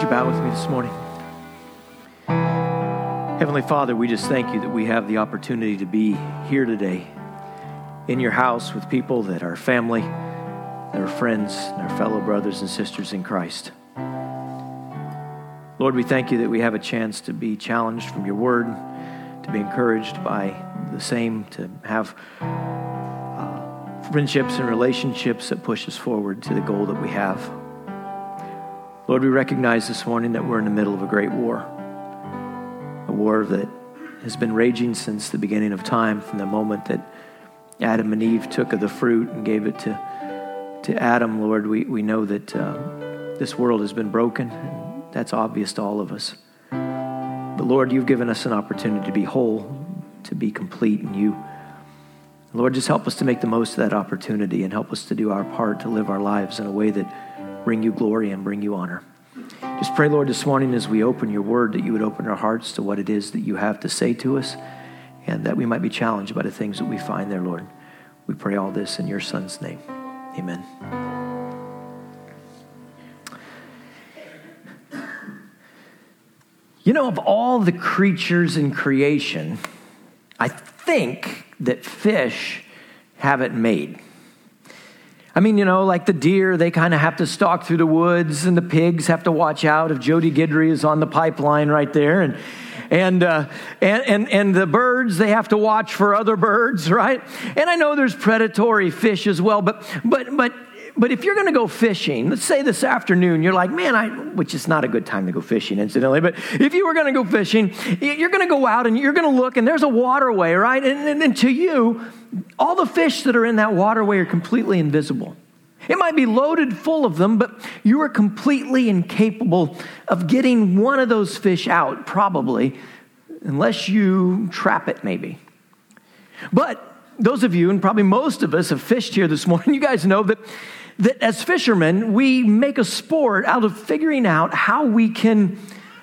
Would you bow with me this morning? Heavenly Father, we just thank you that we have the opportunity to be here today in your house with people that are family, that are friends, and our fellow brothers and sisters in Christ. Lord, we thank you that we have a chance to be challenged from your word, to be encouraged by the same, to have uh, friendships and relationships that push us forward to the goal that we have. Lord, we recognize this morning that we're in the middle of a great war a war that has been raging since the beginning of time, from the moment that Adam and Eve took of the fruit and gave it to, to Adam, Lord. We, we know that uh, this world has been broken, and that's obvious to all of us. But Lord, you've given us an opportunity to be whole, to be complete in you. Lord, just help us to make the most of that opportunity and help us to do our part to live our lives in a way that bring you glory and bring you honor. Just pray, Lord, this morning as we open your word, that you would open our hearts to what it is that you have to say to us, and that we might be challenged by the things that we find there, Lord. We pray all this in your Son's name. Amen. You know, of all the creatures in creation, I think that fish have it made. I mean, you know, like the deer, they kind of have to stalk through the woods, and the pigs have to watch out if Jody Guidry is on the pipeline right there. And, and, uh, and, and, and the birds, they have to watch for other birds, right? And I know there's predatory fish as well, but, but, but but if you're going to go fishing, let's say this afternoon, you're like, man, I, which is not a good time to go fishing, incidentally, but if you were going to go fishing, you're going to go out and you're going to look, and there's a waterway, right? And, and, and to you, all the fish that are in that waterway are completely invisible. It might be loaded full of them, but you are completely incapable of getting one of those fish out, probably, unless you trap it, maybe. But those of you, and probably most of us, have fished here this morning. You guys know that that as fishermen, we make a sport out of figuring out how we can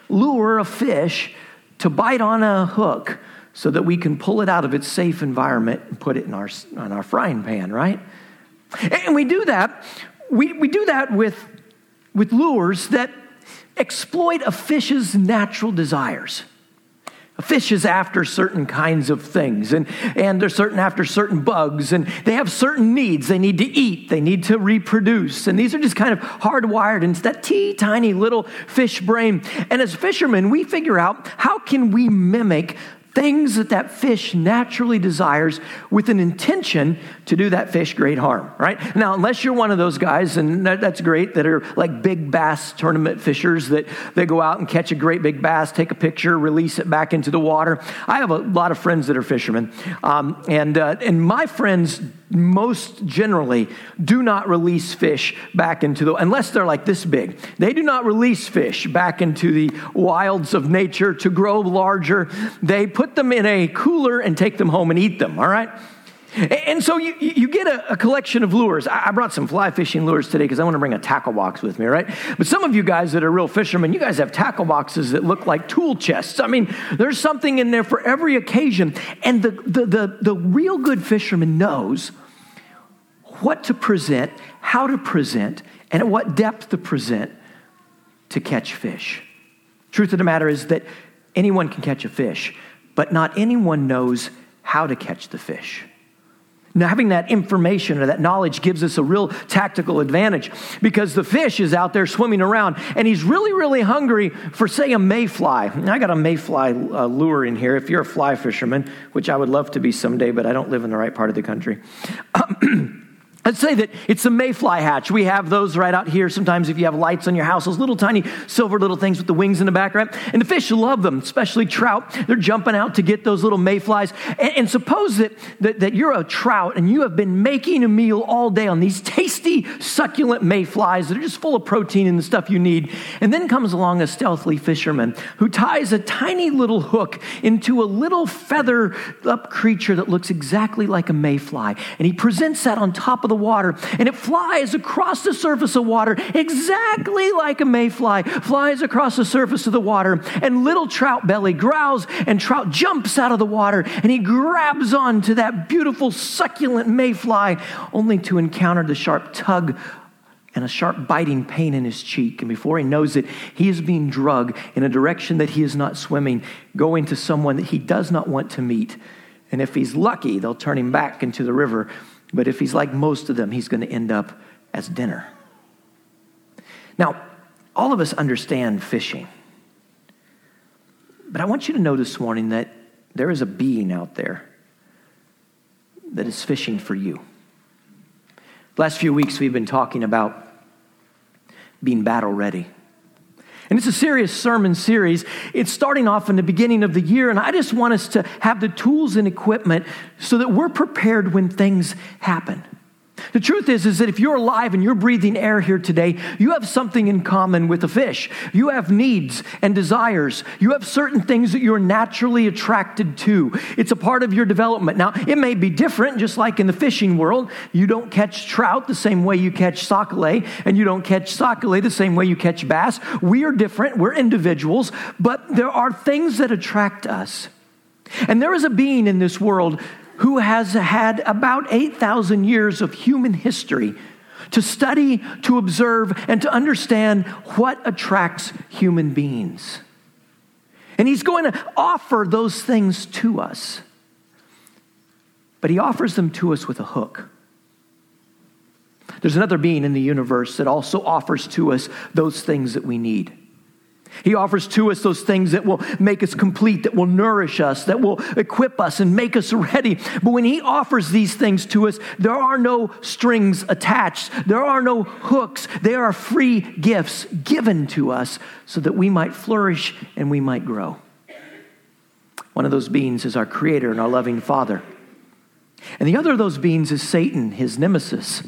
lure a fish to bite on a hook so that we can pull it out of its safe environment and put it in our, on our frying pan, right? And we do that, we, we do that with, with lures that exploit a fish's natural desires. A fish is after certain kinds of things, and, and they're certain after certain bugs, and they have certain needs. They need to eat, they need to reproduce, and these are just kind of hardwired into that teeny tiny little fish brain. And as fishermen, we figure out how can we mimic things that that fish naturally desires with an intention to do that fish great harm, right? Now, unless you're one of those guys, and that, that's great, that are like big bass tournament fishers that they go out and catch a great big bass, take a picture, release it back into the water. I have a lot of friends that are fishermen, um, and, uh, and my friends most generally do not release fish back into the unless they're like this big. They do not release fish back into the wilds of nature to grow larger. They put them in a cooler and take them home and eat them all right and so you, you get a, a collection of lures. I brought some fly fishing lures today because I want to bring a tackle box with me, right? But some of you guys that are real fishermen, you guys have tackle boxes that look like tool chests. I mean, there's something in there for every occasion. And the, the, the, the real good fisherman knows what to present, how to present, and at what depth to present to catch fish. Truth of the matter is that anyone can catch a fish, but not anyone knows how to catch the fish. Having that information or that knowledge gives us a real tactical advantage because the fish is out there swimming around and he's really, really hungry for, say, a mayfly. I got a mayfly uh, lure in here if you're a fly fisherman, which I would love to be someday, but I don't live in the right part of the country. Let's say that it's a mayfly hatch. We have those right out here. Sometimes, if you have lights on your house, those little tiny silver little things with the wings in the back, right? And the fish love them, especially trout. They're jumping out to get those little mayflies. And, and suppose that, that, that you're a trout and you have been making a meal all day on these tasty, succulent mayflies that are just full of protein and the stuff you need. And then comes along a stealthy fisherman who ties a tiny little hook into a little feather up creature that looks exactly like a mayfly. And he presents that on top of the water and it flies across the surface of water exactly like a mayfly flies across the surface of the water and little trout belly growls and trout jumps out of the water and he grabs onto that beautiful succulent mayfly only to encounter the sharp tug and a sharp biting pain in his cheek. And before he knows it, he is being drugged in a direction that he is not swimming, going to someone that he does not want to meet. And if he's lucky, they'll turn him back into the river. But if he's like most of them, he's going to end up as dinner. Now, all of us understand fishing. But I want you to know this morning that there is a being out there that is fishing for you. The last few weeks, we've been talking about being battle ready. And it's a serious sermon series. It's starting off in the beginning of the year, and I just want us to have the tools and equipment so that we're prepared when things happen. The truth is, is that if you're alive and you're breathing air here today, you have something in common with a fish. You have needs and desires. You have certain things that you're naturally attracted to. It's a part of your development. Now, it may be different, just like in the fishing world. You don't catch trout the same way you catch sac-a-lait, and you don't catch sac-a-lait the same way you catch bass. We are different. We're individuals, but there are things that attract us. And there is a being in this world who has had about 8,000 years of human history to study, to observe, and to understand what attracts human beings. And he's going to offer those things to us. But he offers them to us with a hook. There's another being in the universe that also offers to us those things that we need. He offers to us those things that will make us complete, that will nourish us, that will equip us and make us ready. But when He offers these things to us, there are no strings attached, there are no hooks. They are free gifts given to us so that we might flourish and we might grow. One of those beings is our Creator and our loving Father. And the other of those beings is Satan, his nemesis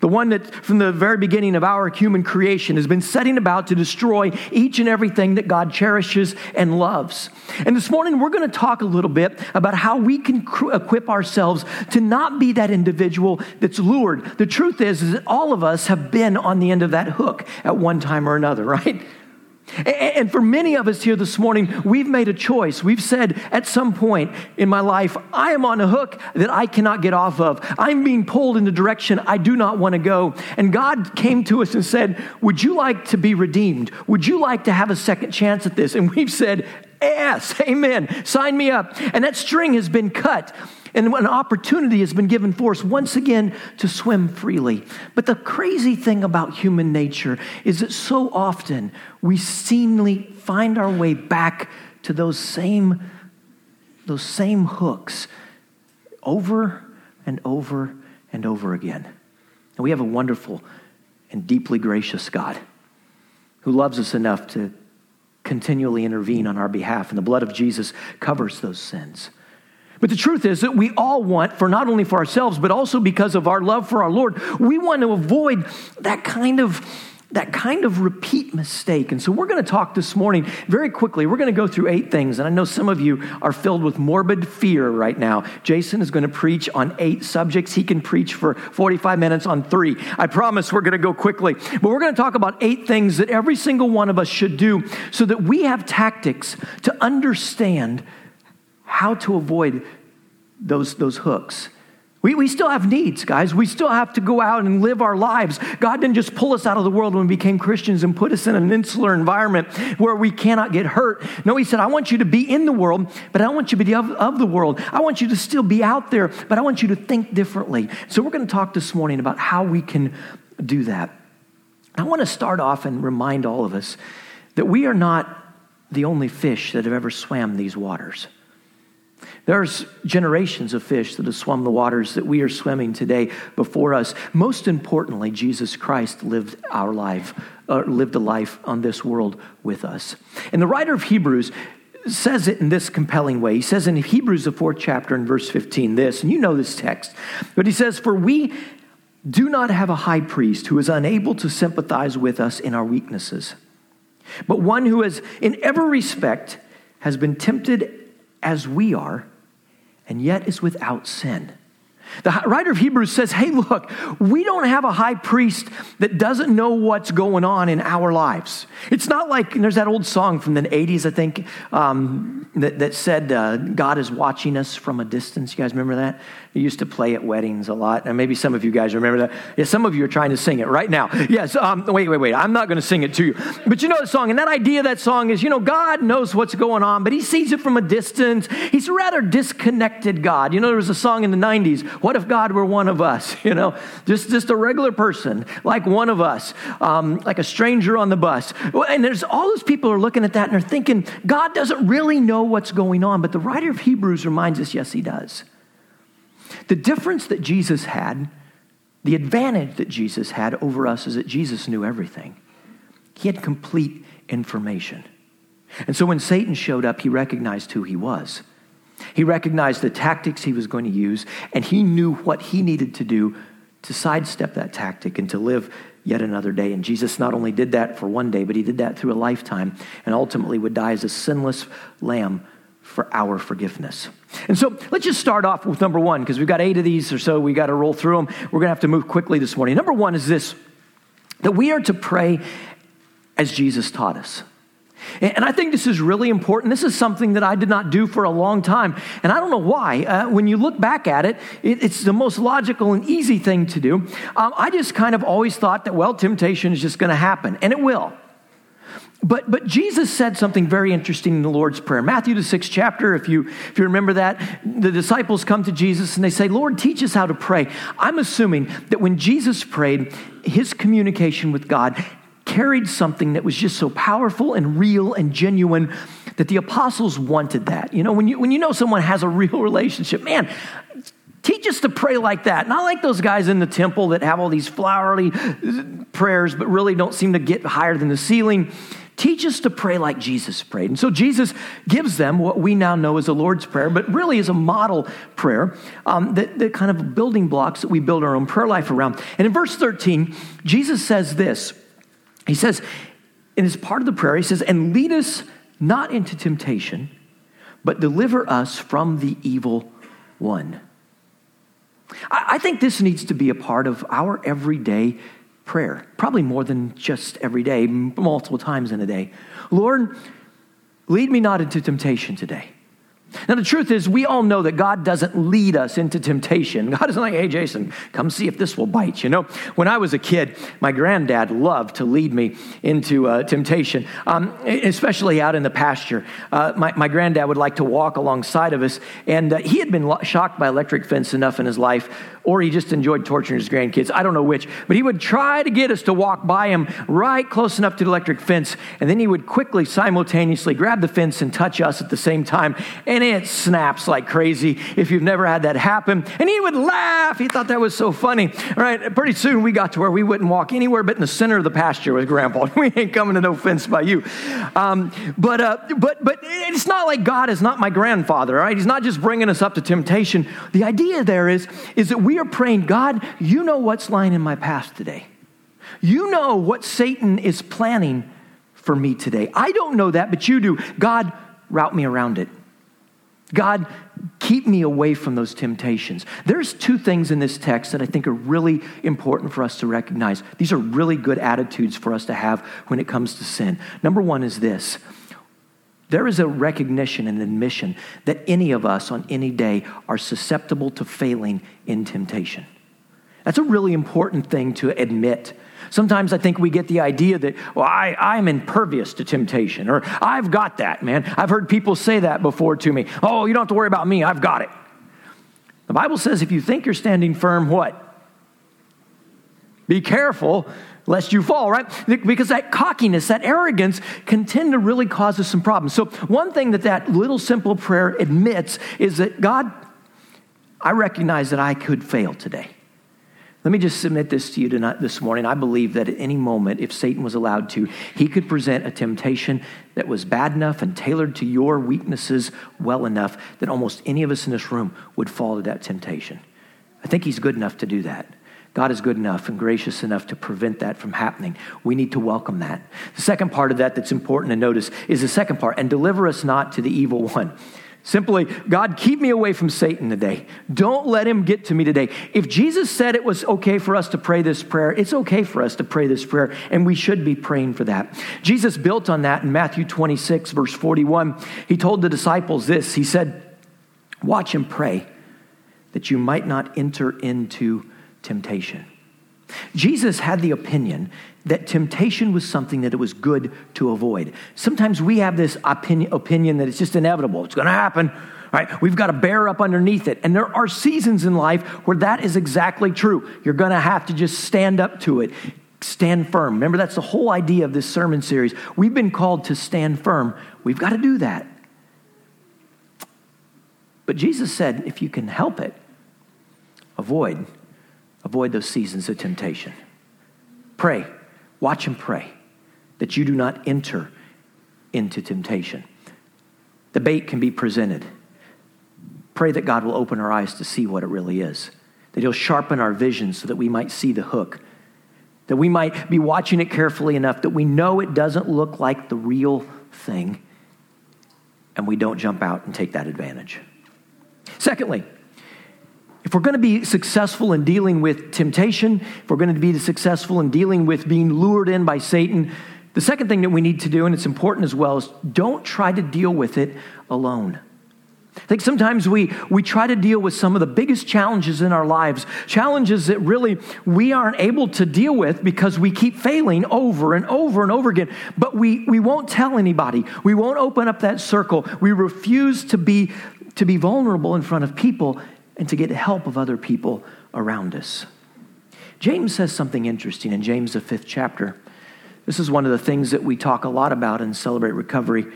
the one that from the very beginning of our human creation has been setting about to destroy each and everything that God cherishes and loves. And this morning we're going to talk a little bit about how we can equip ourselves to not be that individual that's lured. The truth is, is that all of us have been on the end of that hook at one time or another, right? And for many of us here this morning, we've made a choice. We've said at some point in my life, I am on a hook that I cannot get off of. I'm being pulled in the direction I do not want to go. And God came to us and said, Would you like to be redeemed? Would you like to have a second chance at this? And we've said, Yes, amen. Sign me up. And that string has been cut. And an opportunity has been given for us once again to swim freely. But the crazy thing about human nature is that so often we seemingly find our way back to those same, those same hooks over and over and over again. And we have a wonderful and deeply gracious God who loves us enough to continually intervene on our behalf, and the blood of Jesus covers those sins. But the truth is that we all want, for not only for ourselves, but also because of our love for our Lord, we want to avoid that kind of that kind of repeat mistake. And so we're going to talk this morning very quickly. We're going to go through eight things. And I know some of you are filled with morbid fear right now. Jason is going to preach on eight subjects. He can preach for 45 minutes on three. I promise we're going to go quickly. But we're going to talk about eight things that every single one of us should do so that we have tactics to understand how to avoid those, those hooks. We, we still have needs, guys. We still have to go out and live our lives. God didn't just pull us out of the world when we became Christians and put us in an insular environment where we cannot get hurt. No, He said, I want you to be in the world, but I want you to be of, of the world. I want you to still be out there, but I want you to think differently. So we're going to talk this morning about how we can do that. I want to start off and remind all of us that we are not the only fish that have ever swam these waters. There's generations of fish that have swum the waters that we are swimming today before us. Most importantly, Jesus Christ lived our life, uh, lived a life on this world with us. And the writer of Hebrews says it in this compelling way. He says in Hebrews, the fourth chapter, in verse 15, this, and you know this text, but he says, For we do not have a high priest who is unable to sympathize with us in our weaknesses, but one who has, in every respect, has been tempted as we are and yet is without sin. The writer of Hebrews says, Hey, look, we don't have a high priest that doesn't know what's going on in our lives. It's not like, there's that old song from the 80s, I think, um, that, that, said, uh, God is watching us from a distance. You guys remember that? It used to play at weddings a lot. And maybe some of you guys remember that. Yeah, some of you are trying to sing it right now. Yes, um, wait, wait, wait. I'm not going to sing it to you. But you know the song. And that idea of that song is, you know, God knows what's going on, but he sees it from a distance. He's a rather disconnected God. You know, there was a song in the 90s, What if God were one of us? You know, just, just a regular person, like one of us, um, like a stranger on the bus. And there's all those people are looking at that and they're thinking, God doesn't really know what's going on. But the writer of Hebrews reminds us, yes, he does. The difference that Jesus had, the advantage that Jesus had over us is that Jesus knew everything. He had complete information. And so when Satan showed up, he recognized who he was. He recognized the tactics he was going to use, and he knew what he needed to do to sidestep that tactic and to live yet another day. And Jesus not only did that for one day, but he did that through a lifetime and ultimately would die as a sinless lamb for our forgiveness. And so let's just start off with number one, because we've got eight of these or so. We got to roll through them. We're going to have to move quickly this morning. Number one is this that we are to pray as Jesus taught us. And I think this is really important. This is something that I did not do for a long time. And I don't know why. Uh, when you look back at it, it, it's the most logical and easy thing to do. Um, I just kind of always thought that, well, temptation is just going to happen, and it will. But, but Jesus said something very interesting in the Lord's Prayer. Matthew, the sixth chapter, if you, if you remember that, the disciples come to Jesus and they say, Lord, teach us how to pray. I'm assuming that when Jesus prayed, his communication with God carried something that was just so powerful and real and genuine that the apostles wanted that. You know, when you, when you know someone has a real relationship, man, Teach us to pray like that. Not like those guys in the temple that have all these flowery prayers, but really don't seem to get higher than the ceiling. Teach us to pray like Jesus prayed. And so Jesus gives them what we now know as the Lord's Prayer, but really is a model prayer, um, that, kind of building blocks that we build our own prayer life around. And in verse 13, Jesus says this He says, in his part of the prayer, he says, And lead us not into temptation, but deliver us from the evil one. I think this needs to be a part of our everyday prayer, probably more than just every day, multiple times in a day. Lord, lead me not into temptation today. Now, the truth is, we all know that God doesn't lead us into temptation. God isn't like, hey, Jason, come see if this will bite. You know, when I was a kid, my granddad loved to lead me into uh, temptation, um, especially out in the pasture. Uh, my, my, granddad would like to walk alongside of us, and uh, he had been shocked by electric fence enough in his life, or he just enjoyed torturing his grandkids. I don't know which, but he would try to get us to walk by him right close enough to the electric fence, and then he would quickly, simultaneously grab the fence and touch us at the same time. And and it snaps like crazy if you've never had that happen. And he would laugh. He thought that was so funny. All right, pretty soon we got to where we wouldn't walk anywhere but in the center of the pasture with Grandpa. We ain't coming to no fence by you. Um, but, uh, but, but it's not like God is not my grandfather, right? He's not just bringing us up to temptation. The idea there is, is that we are praying, God, you know what's lying in my past today. You know what Satan is planning for me today. I don't know that, but you do. God, route me around it. God, keep me away from those temptations. There's two things in this text that I think are really important for us to recognize. These are really good attitudes for us to have when it comes to sin. Number one is this there is a recognition and admission that any of us on any day are susceptible to failing in temptation. That's a really important thing to admit Sometimes I think we get the idea that, well, I, I'm impervious to temptation, or I've got that, man. I've heard people say that before to me. Oh, you don't have to worry about me, I've got it. The Bible says if you think you're standing firm, what? Be careful lest you fall, right? Because that cockiness, that arrogance can tend to really cause us some problems. So, one thing that that little simple prayer admits is that God, I recognize that I could fail today. Let me just submit this to you tonight, this morning. I believe that at any moment, if Satan was allowed to, he could present a temptation that was bad enough and tailored to your weaknesses well enough that almost any of us in this room would fall to that temptation. I think he's good enough to do that. God is good enough and gracious enough to prevent that from happening. We need to welcome that. The second part of that that's important to notice is the second part and deliver us not to the evil one. Simply, God, keep me away from Satan today. Don't let him get to me today. If Jesus said it was okay for us to pray this prayer, it's okay for us to pray this prayer, and we should be praying for that. Jesus built on that in Matthew 26, verse 41. He told the disciples this He said, Watch and pray that you might not enter into temptation. Jesus had the opinion that temptation was something that it was good to avoid. Sometimes we have this opinion, opinion that it's just inevitable, it's going to happen. Right? We've got to bear up underneath it. And there are seasons in life where that is exactly true. You're going to have to just stand up to it. Stand firm. Remember, that's the whole idea of this sermon series. We've been called to stand firm. We've got to do that. But Jesus said, if you can help it, avoid avoid those seasons of temptation. Pray Watch and pray that you do not enter into temptation. The bait can be presented. Pray that God will open our eyes to see what it really is, that He'll sharpen our vision so that we might see the hook, that we might be watching it carefully enough that we know it doesn't look like the real thing, and we don't jump out and take that advantage. Secondly, if we're going to be successful in dealing with temptation, if we're going to be successful in dealing with being lured in by Satan, the second thing that we need to do, and it's important as well, is don't try to deal with it alone. I think sometimes we, we try to deal with some of the biggest challenges in our lives, challenges that really we aren't able to deal with because we keep failing over and over and over again. But we, we won't tell anybody. We won't open up that circle. We refuse to be, to be vulnerable in front of people and to get help of other people around us. James says something interesting in James, the fifth chapter. This is one of the things that we talk a lot about in Celebrate Recovery.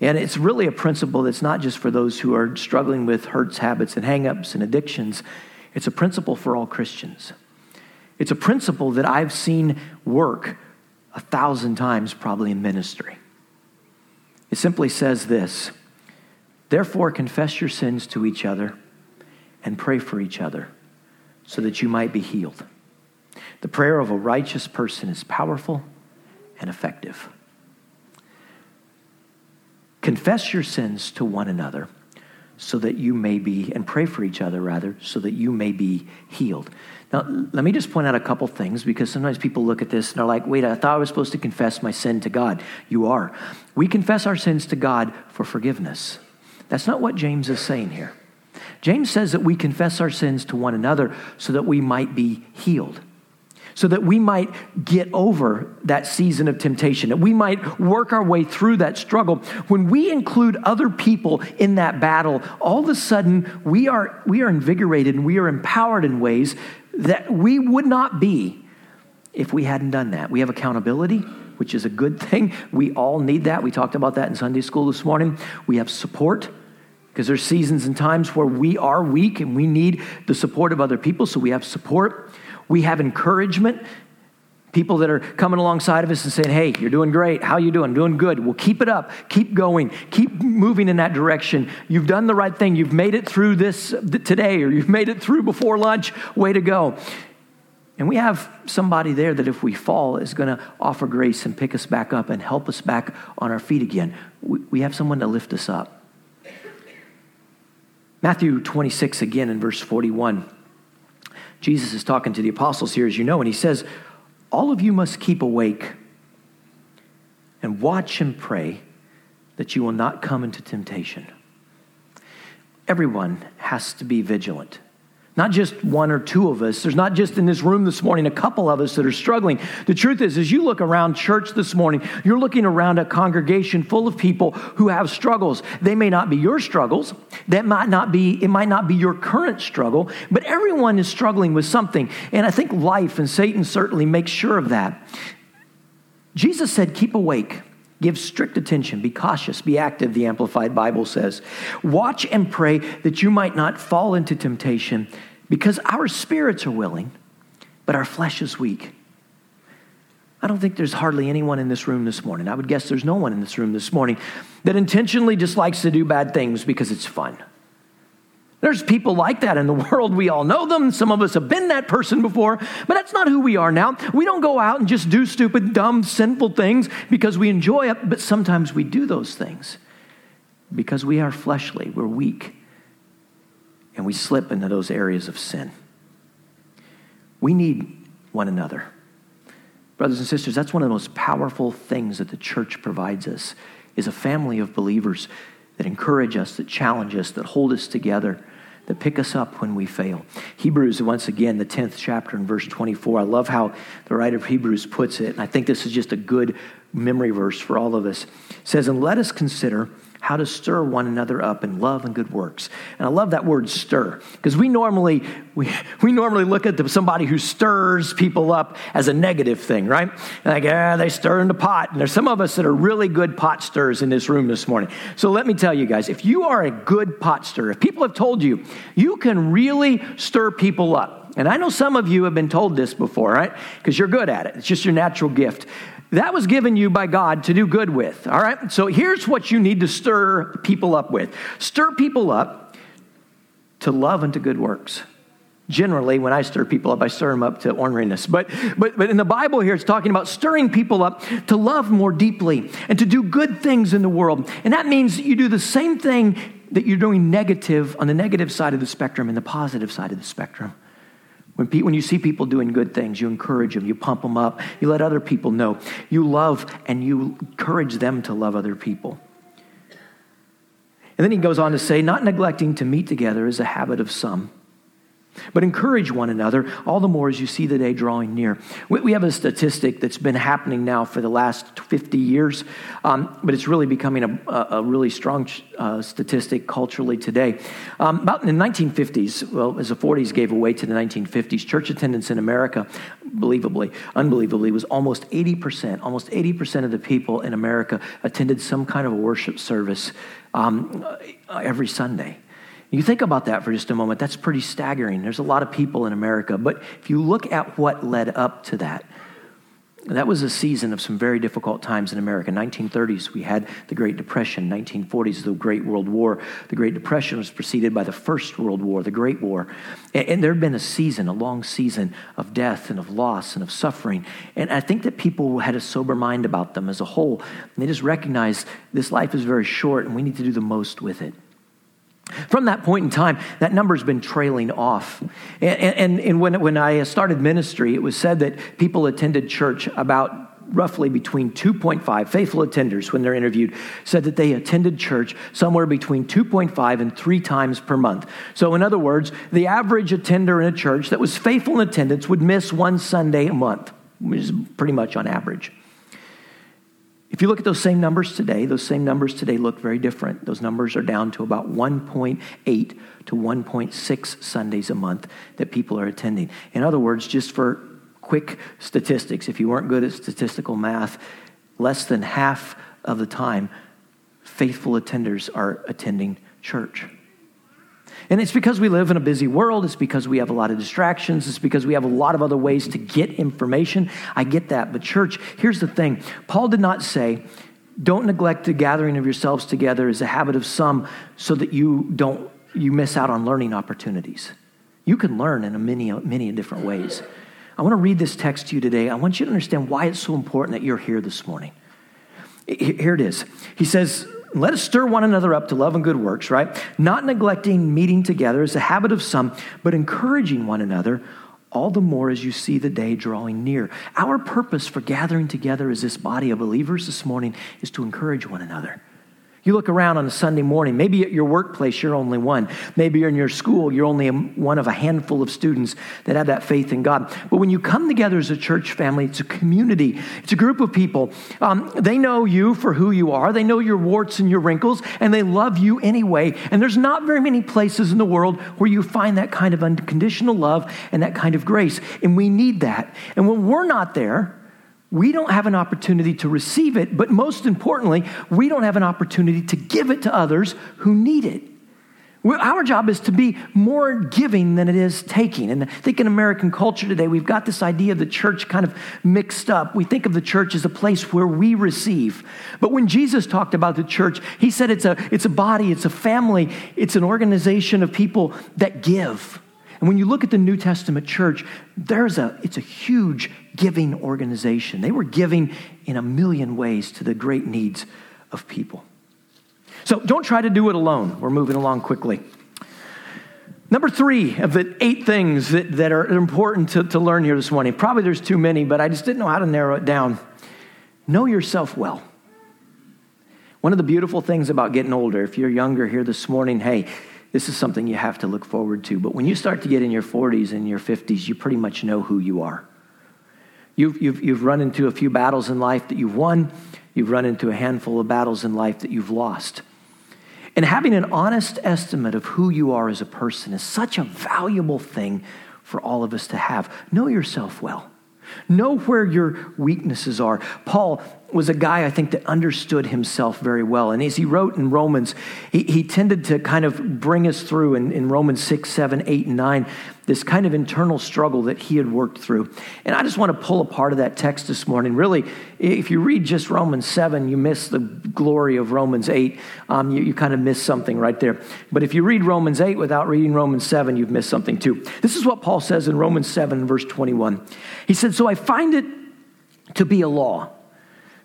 And it's really a principle that's not just for those who are struggling with hurts, habits, and hangups and addictions. It's a principle for all Christians. It's a principle that I've seen work a thousand times probably in ministry. It simply says this Therefore, confess your sins to each other and pray for each other so that you might be healed. The prayer of a righteous person is powerful and effective. Confess your sins to one another so that you may be, and pray for each other rather, so that you may be healed. Now, let me just point out a couple things because sometimes people look at this and are like, wait, I thought I was supposed to confess my sin to God. You are. We confess our sins to God for forgiveness. That's not what James is saying here. James says that we confess our sins to one another so that we might be healed, so that we might get over that season of temptation, that we might work our way through that struggle. When we include other people in that battle, all of a sudden we are, we are invigorated and we are empowered in ways that we would not be if we hadn't done that. We have accountability which is a good thing. We all need that. We talked about that in Sunday school this morning. We have support because there's seasons and times where we are weak and we need the support of other people so we have support. We have encouragement. People that are coming alongside of us and saying hey you're doing great. How you doing? Doing good. Well keep it up. Keep going. Keep moving in that direction. You've done the right thing. You've made it through this today or you've made it through before lunch. Way to go. And we have somebody there that if we fall is going to offer grace and pick us back up and help us back on our feet again. We, we have someone to lift us up Matthew 26, again in verse 41. Jesus is talking to the apostles here, as you know, and he says, All of you must keep awake and watch and pray that you will not come into temptation. Everyone has to be vigilant. Not just one or two of us. There's not just in this room this morning a couple of us that are struggling. The truth is, as you look around church this morning, you're looking around a congregation full of people who have struggles. They may not be your struggles. That might not be, it might not be your current struggle, but everyone is struggling with something. And I think life and Satan certainly makes sure of that. Jesus said, keep awake. Give strict attention, be cautious, be active, the Amplified Bible says. Watch and pray that you might not fall into temptation because our spirits are willing, but our flesh is weak. I don't think there's hardly anyone in this room this morning. I would guess there's no one in this room this morning that intentionally just likes to do bad things because it's fun. There's people like that in the world. We all know them. Some of us have been that person before, but that's not who we are now. We don't go out and just do stupid, dumb, sinful things because we enjoy it, but sometimes we do those things because we are fleshly, we're weak, and we slip into those areas of sin. We need one another. Brothers and sisters, that's one of the most powerful things that the church provides us is a family of believers that encourage us, that challenge us, that hold us together, that pick us up when we fail. Hebrews, once again, the 10th chapter in verse 24. I love how the writer of Hebrews puts it, and I think this is just a good memory verse for all of us. It says, And let us consider how to stir one another up in love and good works. And I love that word stir because we normally we, we normally look at the, somebody who stirs people up as a negative thing, right? Like, ah, they stir in the pot. And there's some of us that are really good pot stirrers in this room this morning. So let me tell you guys, if you are a good pot stirrer, if people have told you, you can really stir people up. And I know some of you have been told this before, right? Because you're good at it. It's just your natural gift. That was given you by God to do good with. All right? So here's what you need to stir people up with stir people up to love and to good works. Generally, when I stir people up, I stir them up to orneriness. But, but, but in the Bible here, it's talking about stirring people up to love more deeply and to do good things in the world. And that means that you do the same thing that you're doing negative on the negative side of the spectrum and the positive side of the spectrum. When, pe- when you see people doing good things, you encourage them, you pump them up, you let other people know. You love and you encourage them to love other people. And then he goes on to say, not neglecting to meet together is a habit of some but encourage one another, all the more as you see the day drawing near. We have a statistic that's been happening now for the last 50 years, um, but it's really becoming a, a really strong uh, statistic culturally today. Um, about in the 1950s, well, as the 40s gave way to the 1950s, church attendance in America, believably, unbelievably, was almost 80%. Almost 80% of the people in America attended some kind of a worship service um, every Sunday. You think about that for just a moment, that's pretty staggering. There's a lot of people in America. But if you look at what led up to that, that was a season of some very difficult times in America. 1930s, we had the Great Depression. 1940s, the Great World War. The Great Depression was preceded by the First World War, the Great War. And, and there had been a season, a long season of death and of loss and of suffering. And I think that people had a sober mind about them as a whole. And they just recognized this life is very short and we need to do the most with it. From that point in time, that number's been trailing off. And, and, and, when, when I started ministry, it was said that people attended church about roughly between 2.5 faithful attenders when they're interviewed said that they attended church somewhere between 2.5 and 3 times per month so in other words the average attender in a church that was faithful in attendance would miss one sunday a month which is pretty much on average if you look at those same numbers today, those same numbers today look very different. Those numbers are down to about 1.8 to 1.6 Sundays a month that people are attending. In other words, just for quick statistics, if you weren't good at statistical math, less than half of the time, faithful attenders are attending church. And it's because we live in a busy world. It's because we have a lot of distractions. It's because we have a lot of other ways to get information. I get that. But, church, here's the thing Paul did not say, don't neglect the gathering of yourselves together as a habit of some so that you don't you miss out on learning opportunities. You can learn in a many, many different ways. I want to read this text to you today. I want you to understand why it's so important that you're here this morning. Here it is. He says, let us stir one another up to love and good works, right? Not neglecting meeting together as a habit of some, but encouraging one another, all the more as you see the day drawing near. Our purpose for gathering together as this body of believers this morning is to encourage one another. You look around on a Sunday morning, maybe at your workplace, you're only one. Maybe you're in your school, you're only one of a handful of students that have that faith in God. But when you come together as a church family, it's a community, it's a group of people. Um, they know you for who you are, they know your warts and your wrinkles, and they love you anyway. And there's not very many places in the world where you find that kind of unconditional love and that kind of grace. And we need that. And when we're not there, we don't have an opportunity to receive it, but most importantly, we don't have an opportunity to give it to others who need it. Our job is to be more giving than it is taking. And I think in American culture today, we've got this idea of the church kind of mixed up. We think of the church as a place where we receive. But when Jesus talked about the church, he said it's a, it's a body, it's a family, it's an organization of people that give. And when you look at the New Testament church, there's a, it's a huge giving organization. They were giving in a million ways to the great needs of people. So don't try to do it alone. We're moving along quickly. Number three of the eight things that, that are important to, to learn here this morning. Probably there's too many, but I just didn't know how to narrow it down. Know yourself well. One of the beautiful things about getting older, if you're younger here this morning, hey, this is something you have to look forward to. But when you start to get in your 40s and your 50s, you pretty much know who you are. You've, you've, you've run into a few battles in life that you've won, you've run into a handful of battles in life that you've lost. And having an honest estimate of who you are as a person is such a valuable thing for all of us to have. Know yourself well. Know where your weaknesses are. Paul was a guy, I think, that understood himself very well. And as he wrote in Romans, he, he tended to kind of bring us through in, in Romans 6, 7, 8, and 9, this kind of internal struggle that he had worked through. And I just want to pull a part of that text this morning. Really, if you read just Romans 7, you miss the glory of Romans 8. Um, you, you kind of miss something right there. But if you read Romans 8 without reading Romans 7, you've missed something too. This is what Paul says in Romans 7, verse 21. He said, So I find it to be a law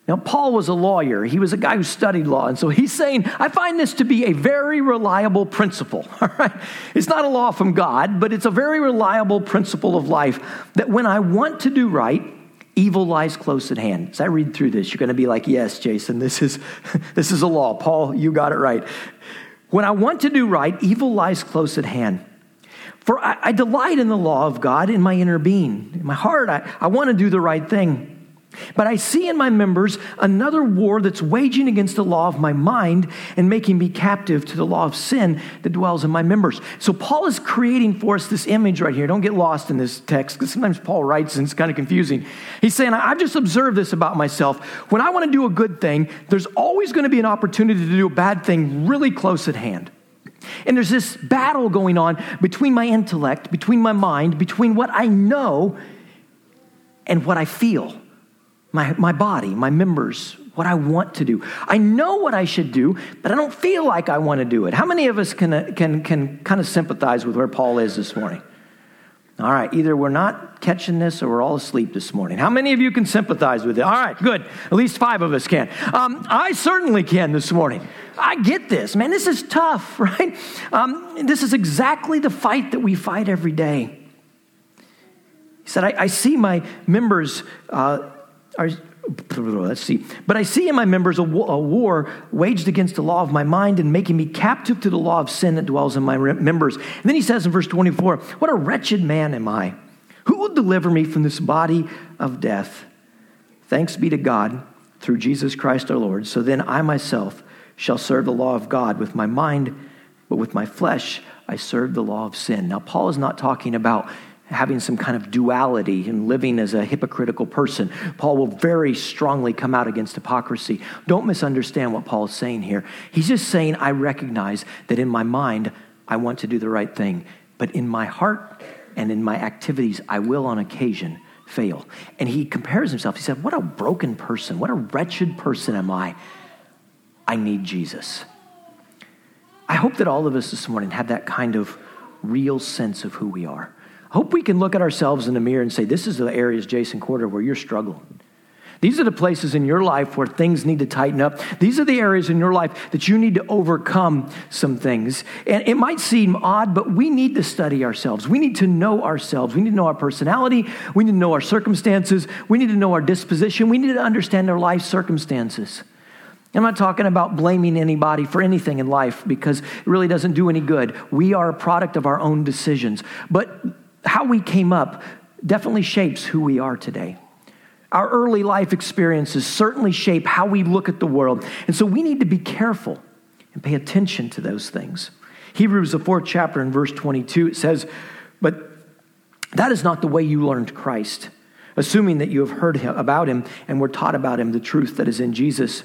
now, Paul was a lawyer. He was a guy who studied law. And so he's saying, I find this to be a very reliable principle. All right? It's not a law from God, but it's a very reliable principle of life that when I want to do right, evil lies close at hand. As I read through this, you're going to be like, yes, Jason, this is, this is a law. Paul, you got it right. When I want to do right, evil lies close at hand. For I, I delight in the law of God in my inner being. In my heart, I, I want to do the right thing. But I see in my members another war that's waging against the law of my mind and making me captive to the law of sin that dwells in my members. So Paul is creating for us this image right here. Don't get lost in this text because sometimes Paul writes and it's kind of confusing. He's saying, I've just observed this about myself. When I want to do a good thing, there's always going to be an opportunity to do a bad thing really close at hand. And there's this battle going on between my intellect, between my mind, between what I know and what I feel my, my body, my members, what I want to do. I know what I should do, but I don't feel like I want to do it. How many of us can, can, can kind of sympathize with where Paul is this morning? All right, either we're not catching this or we're all asleep this morning. How many of you can sympathize with it? All right, good. At least five of us can. Um, I certainly can this morning. I get this, man. This is tough, right? Um, this is exactly the fight that we fight every day. He said, I, I see my members. Uh, are, let's see. But I see in my members a, war waged against the law of my mind and making me captive to the law of sin that dwells in my members. And then he says in verse 24, What a wretched man am I! Who will deliver me from this body of death? Thanks be to God through Jesus Christ our Lord. So then I myself shall serve the law of God with my mind, but with my flesh I serve the law of sin. Now, Paul is not talking about having some kind of duality and living as a hypocritical person. Paul will very strongly come out against hypocrisy. Don't misunderstand what Paul is saying here. He's just saying, I recognize that in my mind, I want to do the right thing, but in my heart and in my activities, I will on occasion fail. And he compares himself. He said, What a broken person, what a wretched person am I. I need Jesus. I hope that all of us this morning have that kind of real sense of who we are. Hope we can look at ourselves in the mirror and say, This is the areas, Jason Quarter, where you're struggling. These are the places in your life where things need to tighten up. These are the areas in your life that you need to overcome some things. And it might seem odd, but we need to study ourselves. We need to know ourselves. We need to know our personality. We need to know our circumstances. We need to know our disposition. We need to understand our life circumstances. I'm not talking about blaming anybody for anything in life because it really doesn't do any good. We are a product of our own decisions. But how we came up definitely shapes who we are today. Our early life experiences certainly shape how we look at the world. And so we need to be careful and pay attention to those things. Hebrews, the fourth chapter, in verse 22, it says, But that is not the way you learned Christ, assuming that you have heard about him and were taught about him the truth that is in Jesus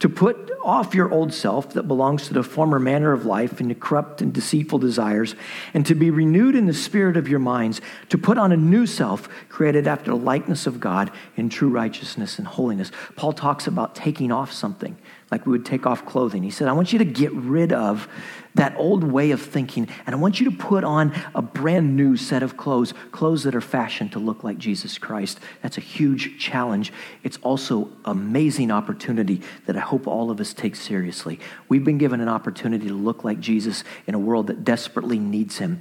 to put off your old self that belongs to the former manner of life and corrupt and deceitful desires, and to be renewed in the spirit of your minds, to put on a new self created after the likeness of God in true righteousness and holiness. Paul talks about taking off something. Like we would take off clothing. He said, I want you to get rid of that old way of thinking, and I want you to put on a brand new set of clothes, clothes that are fashioned to look like Jesus Christ. That's a huge challenge. It's also amazing opportunity that I hope all of us take seriously. We've been given an opportunity to look like Jesus in a world that desperately needs him.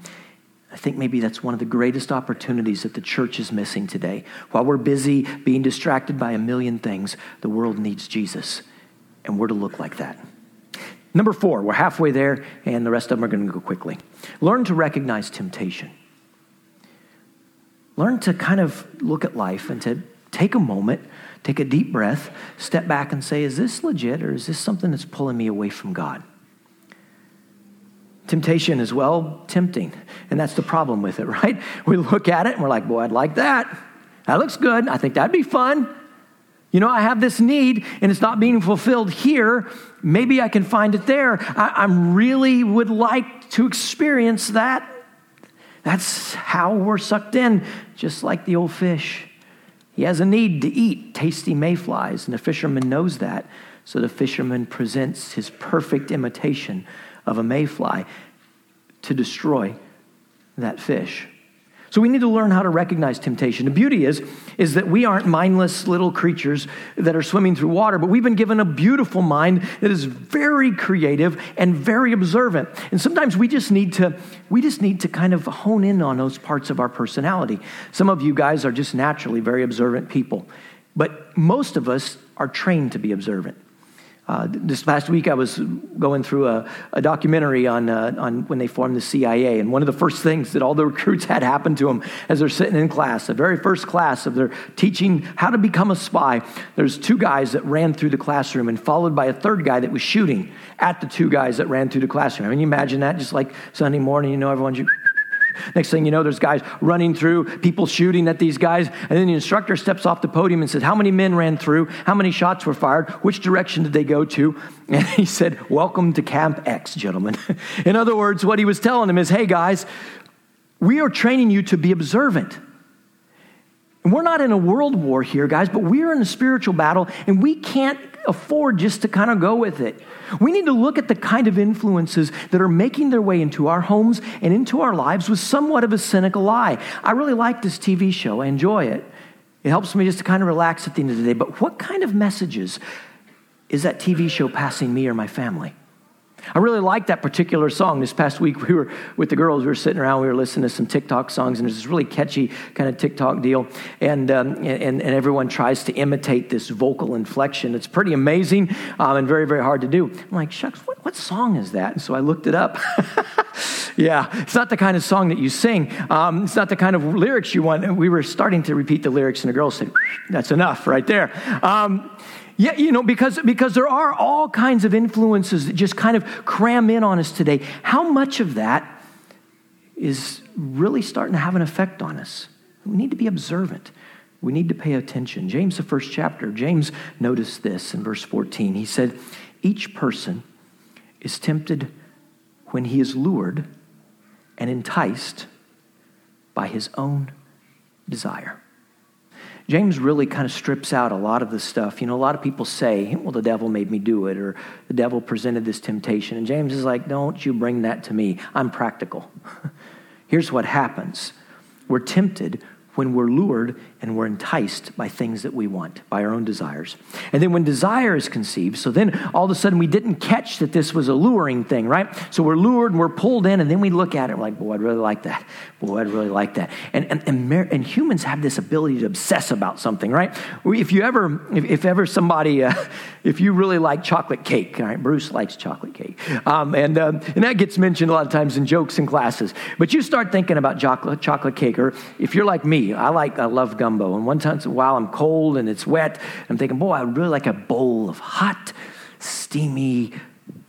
I think maybe that's one of the greatest opportunities that the church is missing today. While we're busy being distracted by a million things, the world needs Jesus, and we're to look like that. Number four, we're halfway there, and the rest of them are going to go quickly. Learn to recognize temptation. Learn to kind of look at life and to take a moment, take a deep breath, step back and say, is this legit or is this something that's pulling me away from God? Temptation is well tempting, and that's the problem with it, right? We look at it and we're like, boy, I'd like that. That looks good. I think that'd be fun. You know, I have this need and it's not being fulfilled here. Maybe I can find it there. I, really would like to experience that. That's how we're sucked in, just like the old fish. He has a need to eat tasty mayflies, and the fisherman knows that. So the fisherman presents his perfect imitation of a mayfly to destroy that fish. So we need to learn how to recognize temptation. The beauty is, is that we aren't mindless little creatures that are swimming through water, but we've been given a beautiful mind that is very creative and very observant. And sometimes we just need to, we just need to kind of hone in on those parts of our personality. Some of you guys are just naturally very observant people, but most of us are trained to be observant. Uh, this past week, I was going through a, a documentary on, uh, on when they formed the CIA. And one of the first things that all the recruits had happen to them as they're sitting in class, the very first class of their teaching how to become a spy, there's two guys that ran through the classroom and followed by a third guy that was shooting at the two guys that ran through the classroom. I mean, you imagine that just like Sunday morning, you know, everyone's Next thing you know, there's guys running through, people shooting at these guys. And then the instructor steps off the podium and says, How many men ran through? How many shots were fired? Which direction did they go to? And he said, Welcome to Camp X, gentlemen. in other words, what he was telling them is, Hey, guys, we are training you to be observant. And we're not in a world war here, guys, but we're in a spiritual battle, and we can't afford just to kind of go with it. We need to look at the kind of influences that are making their way into our homes and into our lives with somewhat of a cynical eye. I really like this TV show, I enjoy it. It helps me just to kind of relax at the end of the day. But what kind of messages is that TV show passing me or my family? I really like that particular song. This past week, we were with the girls, we were sitting around, we were listening to some TikTok songs, and there's this really catchy kind of TikTok deal. And, um, and, and everyone tries to imitate this vocal inflection. It's pretty amazing um, and very, very hard to do. I'm like, shucks, what, what song is that? And so I looked it up. yeah, it's not the kind of song that you sing, um, it's not the kind of lyrics you want. And we were starting to repeat the lyrics, and the girls said, that's enough right there. Yeah, you know, because, because there are all kinds of influences that just kind of cram in on us today. How much of that is really starting to have an effect on us? We need to be observant. We need to pay attention. James, the first chapter, James noticed this in verse 14. He said, Each person is tempted when he is lured and enticed by his own desire. James really kind of strips out a lot of the stuff. You know, a lot of people say, well, the devil made me do it, or the devil presented this temptation. And James is like, don't you bring that to me. I'm practical. Here's what happens we're tempted when we're lured and we're enticed by things that we want, by our own desires. And then when desire is conceived, so then all of a sudden we didn't catch that this was a luring thing, right? So we're lured and we're pulled in, and then we look at it we're like, boy, I'd really like that. Boy, I'd really like that. And, and, and, and humans have this ability to obsess about something, right? If you ever, if, if ever somebody, uh, if you really like chocolate cake, all right, Bruce likes chocolate cake. Um, and, um, and that gets mentioned a lot of times in jokes and classes. But you start thinking about chocolate, chocolate cake, or if you're like me, I like, I love gumbo. And one time while I'm cold and it's wet, I'm thinking, boy, I'd really like a bowl of hot, steamy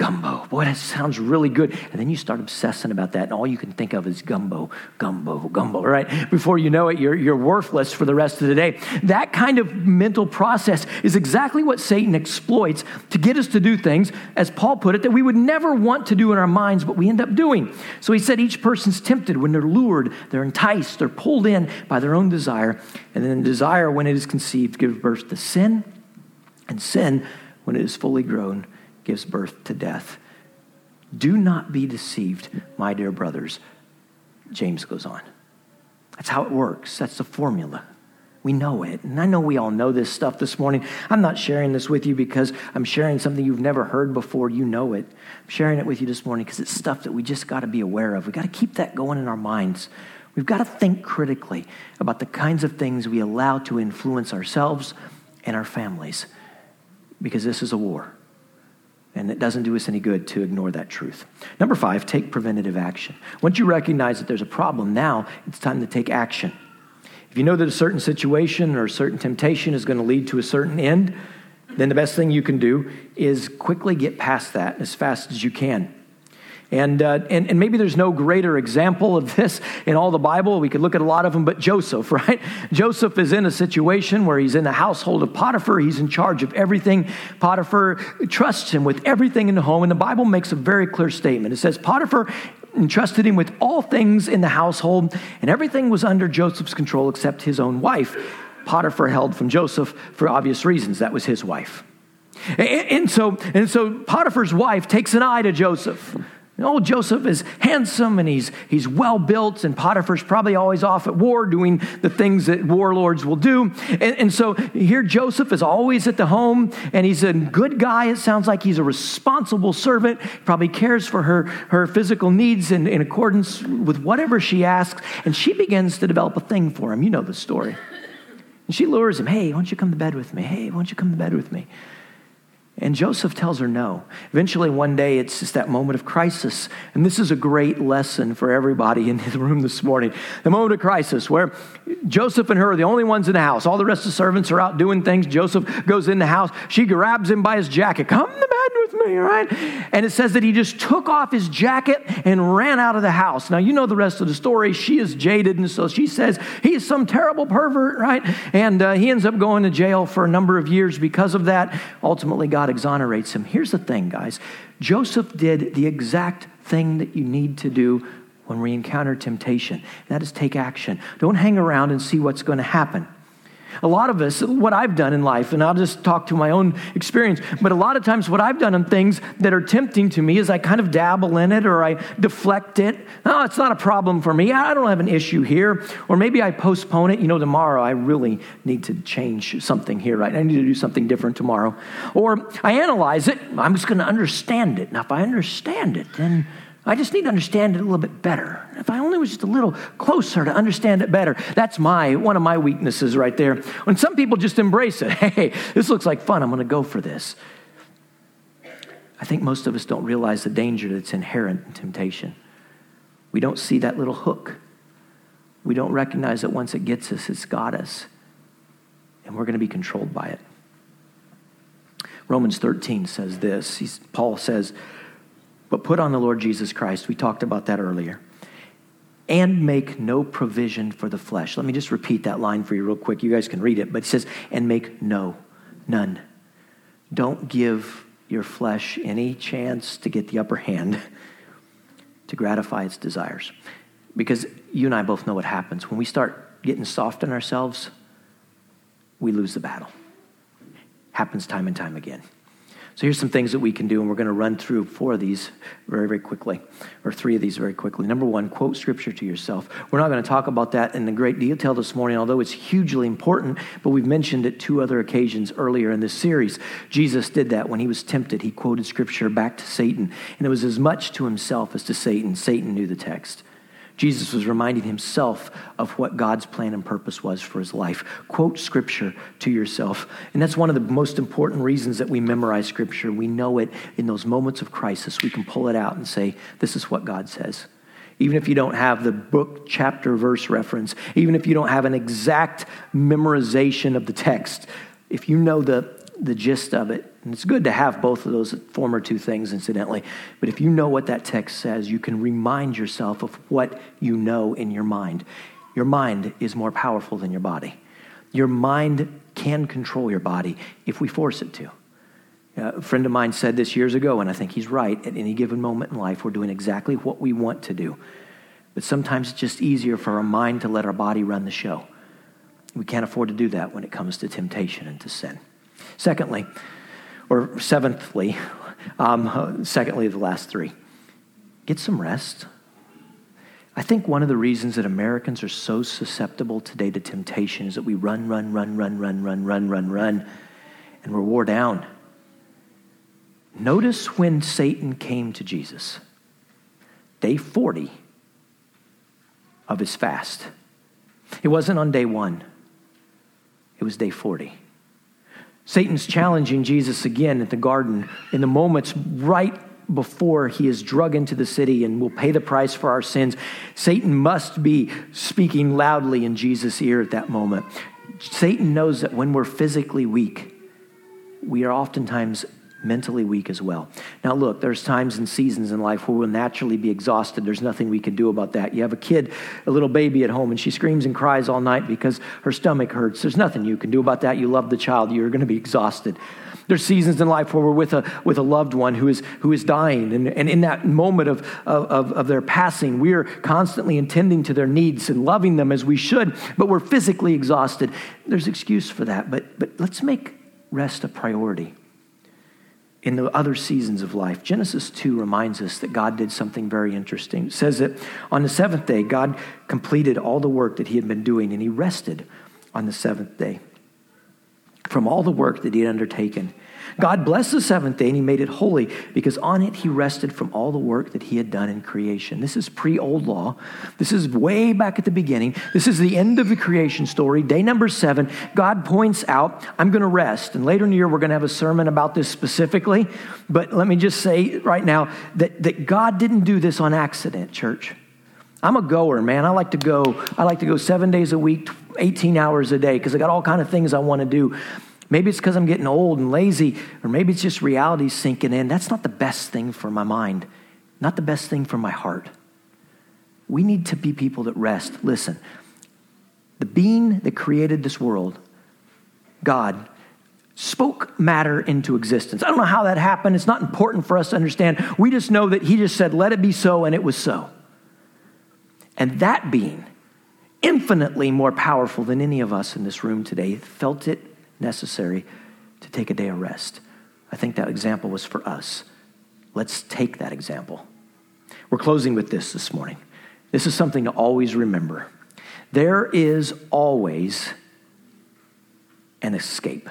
gumbo. Boy, that sounds really good. And then you start obsessing about that, and all you can think of is gumbo, gumbo, gumbo, right? Before you know it, you're, you're worthless for the rest of the day. That kind of mental process is exactly what Satan exploits to get us to do things, as Paul put it, that we would never want to do in our minds, but we end up doing. So he said each person's tempted when they're lured, they're enticed, they're pulled in by their own desire. And then desire, when it is conceived, gives birth to sin. And sin when it is fully grown, gives birth to death. Do not be deceived, my dear brothers. James goes on. That's how it works. That's the formula. We know it. And I know we all know this stuff this morning. I'm not sharing this with you because I'm sharing something you've never heard before. You know it. I'm sharing it with you this morning because it's stuff that we just got to be aware of. We got to keep that going in our minds. We've got to think critically about the kinds of things we allow to influence ourselves and our families because this is a war. And it doesn't do us any good to ignore that truth. Number five, take preventative action. Once you recognize that there's a problem, now it's time to take action. If you know that a certain situation or a certain temptation is going to lead to a certain end, then the best thing you can do is quickly get past that as fast as you can. And, uh, and, and maybe there's no greater example of this in all the Bible. We could look at a lot of them, but Joseph, right? Joseph is in a situation where he's in the household of Potiphar. He's in charge of everything. Potiphar trusts him with everything in the home. And the Bible makes a very clear statement. It says, Potiphar entrusted him with all things in the household, and everything was under Joseph's control except his own wife. Potiphar held from Joseph for obvious reasons. That was his wife. And, and, so, and so Potiphar's wife takes an eye to Joseph. Oh, Joseph is handsome and he's, he's well built, and Potiphar's probably always off at war doing the things that warlords will do. And, and, so here Joseph is always at the home, and he's a good guy. It sounds like he's a responsible servant, probably cares for her, her physical needs in, in accordance with whatever she asks. And she begins to develop a thing for him. You know the story. And she lures him, Hey, why don't you come to bed with me? Hey, why don't you come to bed with me? And Joseph tells her no. Eventually, one day, it's just that moment of crisis. And this is a great lesson for everybody in the room this morning. The moment of crisis where Joseph and her are the only ones in the house. All the rest of the servants are out doing things. Joseph goes in the house. She grabs him by his jacket. Come to bed with me, right? And it says that he just took off his jacket and ran out of the house. Now, you know the rest of the story. She is jaded, and so she says he is some terrible pervert, right? And uh, he ends up going to jail for a number of years because of that. Ultimately, God exonerates him. Here's the thing, guys Joseph did the exact thing that you need to do when we encounter temptation. That is take action. Don't hang around and see what's going to happen. A lot of us, what I've done in life, and I'll just talk to my own experience, but a lot of times what I've done on things that are tempting to me is I kind of dabble in it or I deflect it. No, it's not a problem for me. I don't have an issue here. Or maybe I postpone it. You know, tomorrow I really need to change something here, right? I need to do something different tomorrow. Or I analyze it. I'm just going to understand it. Now, if I understand it, then I just need to understand it a little bit better. If I only was just a little closer to understand it better. That's my one of my weaknesses right there. When some people just embrace it. Hey, this looks like fun. I'm going to go for this. I think most of us don't realize the danger that's inherent in temptation. We don't see that little hook. We don't recognize that once it gets us, it's got us. And we're going to be controlled by it. Romans 13 says this. He's, Paul says, but put on the Lord Jesus Christ. We talked about that earlier. And make no provision for the flesh. Let me just repeat that line for you real quick. You guys can read it, but it says, and make no, none. Don't give your flesh any chance to get the upper hand to gratify its desires. Because you and I both know what happens. When we start getting soft on ourselves, we lose the battle. Happens time and time again. So here's some things that we can do, and we're going to run through four of these very, very quickly, or three of these very quickly. Number one, quote scripture to yourself. We're not going to talk about that in the great detail this morning, although it's hugely important, but we've mentioned it two other occasions earlier in this series. Jesus did that when he was tempted. He quoted scripture back to Satan, and it was as much to himself as to Satan. Satan knew the text. Jesus was reminding himself of what God's plan and purpose was for his life. Quote scripture to yourself. And that's one of the most important reasons that we memorize scripture. We know it in those moments of crisis. We can pull it out and say, This is what God says. Even if you don't have the book, chapter, verse reference, even if you don't have an exact memorization of the text, if you know the, the gist of it, and it's good to have both of those former two things, incidentally. But if you know what that text says, you can remind yourself of what you know in your mind. Your mind is more powerful than your body. Your mind can control your body if we force it to. Uh, a friend of mine said this years ago, and I think he's right. At any given moment in life, we're doing exactly what we want to do. But sometimes it's just easier for our mind to let our body run the show. We can't afford to do that when it comes to temptation and to sin. Secondly, or seventhly, um, secondly, the last three, get some rest. I think one of the reasons that Americans are so susceptible today to temptation is that we run, run, run, run, run, run, run, run, run, and we're wore down. Notice when Satan came to Jesus, day 40 of his fast. It wasn't on day one, it was day 40. Satan's challenging Jesus again at the garden in the moments right before he is drug into the city and will pay the price for our sins. Satan must be speaking loudly in Jesus' ear at that moment. Satan knows that when we're physically weak, we are oftentimes mentally weak as well. Now, look, there's times and seasons in life where we'll naturally be exhausted. There's nothing we can do about that. You have a kid, a little baby at home, and she screams and cries all night because her stomach hurts. There's nothing you can do about that. You love the child, you're going to be exhausted. There's seasons in life where we're with a, with a loved one who is, who is dying. And, and in that moment of, of, of their passing, we are constantly attending to their needs and loving them as we should, but we're physically exhausted. There's excuse for that, but, but let's make rest a priority in the other seasons of life. Genesis 2 reminds us that God did something very interesting. It says that on the seventh day, God completed all the work that he had been doing, and he rested on the seventh day from all the work that he had undertaken. God blessed the seventh day and he made it holy because on it he rested from all the work that he had done in creation. This is pre old law. This is way back at the beginning. This is the end of the creation story. Day number seven, God points out, I'm going to rest. And later in the year, we're going to have a sermon about this specifically. But let me just say right now that, that God didn't do this on accident, church. I'm a goer, man. I like to go. I like to go seven days a week, 18 hours a day, because I got all kind of things I want to do. Maybe it's because I'm getting old and lazy, or maybe it's just reality sinking in. That's not the best thing for my mind, not the best thing for my heart. We need to be people that rest. Listen, the being that created this world, God, spoke matter into existence. I don't know how that happened. It's not important for us to understand. We just know that He just said, let it be so, and it was so. And that being, infinitely more powerful than any of us in this room today, felt it necessary to take a day of rest. I think that example was for us. Let's take that example. We're closing with this this morning. This is something to always remember. There is always an escape.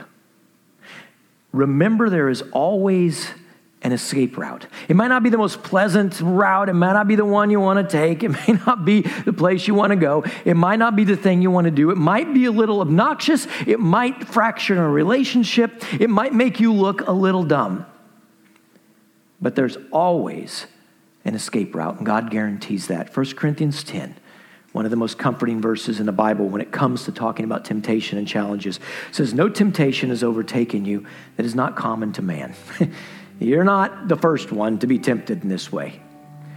Remember, there is always an escape route. It might not be the most pleasant route. It might not be the one you want to take. It may not be the place you want to go. It might not be the thing you want to do. It might be a little obnoxious. It might fracture a relationship. It might make you look a little dumb. But there's always an escape route, and God guarantees that. 1 Corinthians 10 one of the most comforting verses in the Bible when it comes to talking about temptation and challenges. says, No temptation has overtaken you that is not common to man. You're not the first one to be tempted in this way.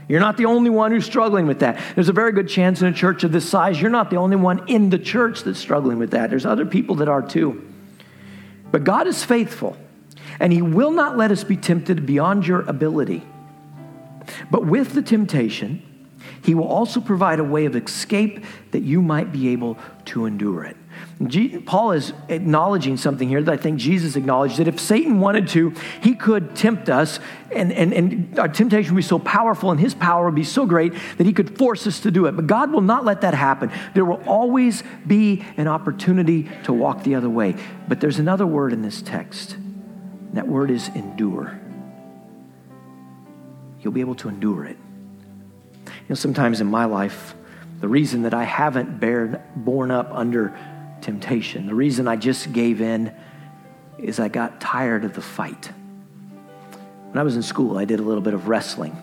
You're not the only one who's struggling with that. There's a very good chance in a church of this size, you're not the only one in the church that's struggling with that. There's other people that are too. But God is faithful, and He will not let us be tempted beyond your ability. But with the temptation, He will also provide a way of escape that you might be able to endure it. Paul is acknowledging something here that I think Jesus acknowledged that if Satan wanted to, he could tempt us, and, and, and our temptation would be so powerful, and his power would be so great that he could force us to do it. But God will not let that happen. There will always be an opportunity to walk the other way. But there's another word in this text. That word is endure. You'll be able to endure it. You know, sometimes in my life, the reason that I haven't borne up under temptation. The reason I just gave in is I got tired of the fight. When I was in school, I did a little bit of wrestling.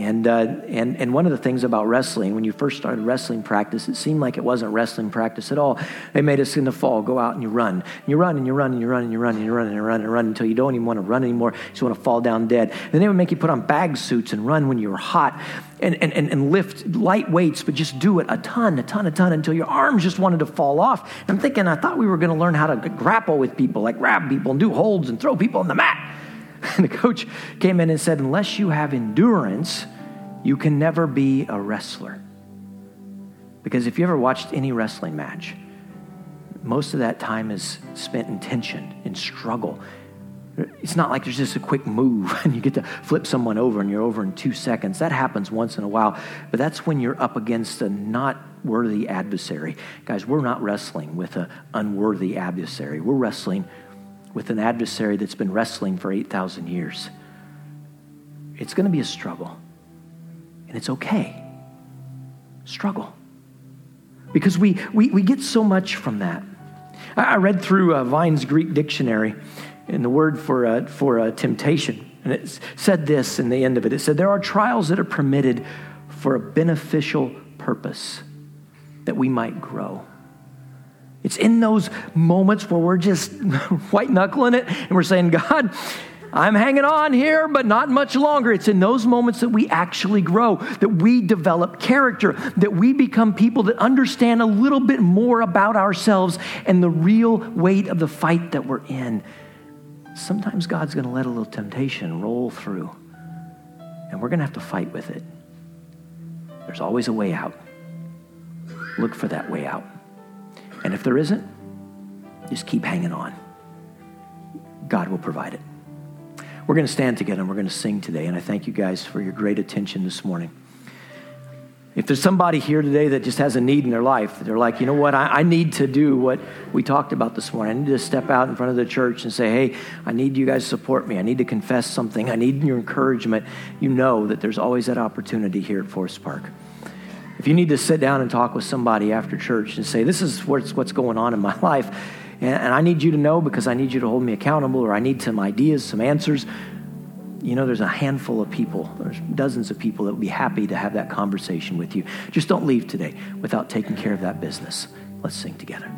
And, uh, and, and one of the things about wrestling, when you first started wrestling practice, it seemed like it wasn't wrestling practice at all. They made us in the fall go out and you run. And you run and you run and you run and you run and you run and you run and run until you don't even want to run anymore. You just want to fall down dead. And they would make you put on bag suits and run when you were hot and, and, and, and lift light weights, but just do it a ton, a ton, a ton until your arms just wanted to fall off. And I'm thinking, I thought we were going to learn how to grapple with people, like grab people and do holds and throw people on the mat. And the coach came in and said, Unless you have endurance, you can never be a wrestler. Because if you ever watched any wrestling match, most of that time is spent in tension, in struggle. It's not like there's just a quick move and you get to flip someone over and you're over in two seconds. That happens once in a while, but that's when you're up against a not worthy adversary. Guys, we're not wrestling with an unworthy adversary. We're wrestling with an adversary that's been wrestling for 8,000 years. It's going to be a struggle, and it's okay. Struggle. Because we, we, we get so much from that. I read through uh, Vine's Greek dictionary and the word for, uh, for uh, temptation, and it said this in the end of it. It said, There are trials that are permitted for a beneficial purpose that we might grow. It's in those moments where we're just white knuckling it and we're saying, God, I'm hanging on here, but not much longer. It's in those moments that we actually grow, that we develop character, that we become people that understand a little bit more about ourselves and the real weight of the fight that we're in. Sometimes God's going to let a little temptation roll through, and we're going to have to fight with it. There's always a way out. Look for that way out. And if there isn't, just keep hanging on. God will provide it. We're going to stand together and we're going to sing today. And I thank you guys for your great attention this morning. If there's somebody here today that just has a need in their life, they're like, you know what, I, I, need to do what we talked about this morning. I need to step out in front of the church and say, hey, I need you guys to support me. I need to confess something. I need your encouragement. You know that there's always that opportunity here at Forest Park. If you need to sit down and talk with somebody after church and say, this is what's, what's going on in my life, and, and I need you to know because I need you to hold me accountable, or I need some ideas, some answers, you know, there's a handful of people, there's dozens of people that would be happy to have that conversation with you. Just don't leave today without taking care of that business. Let's sing together.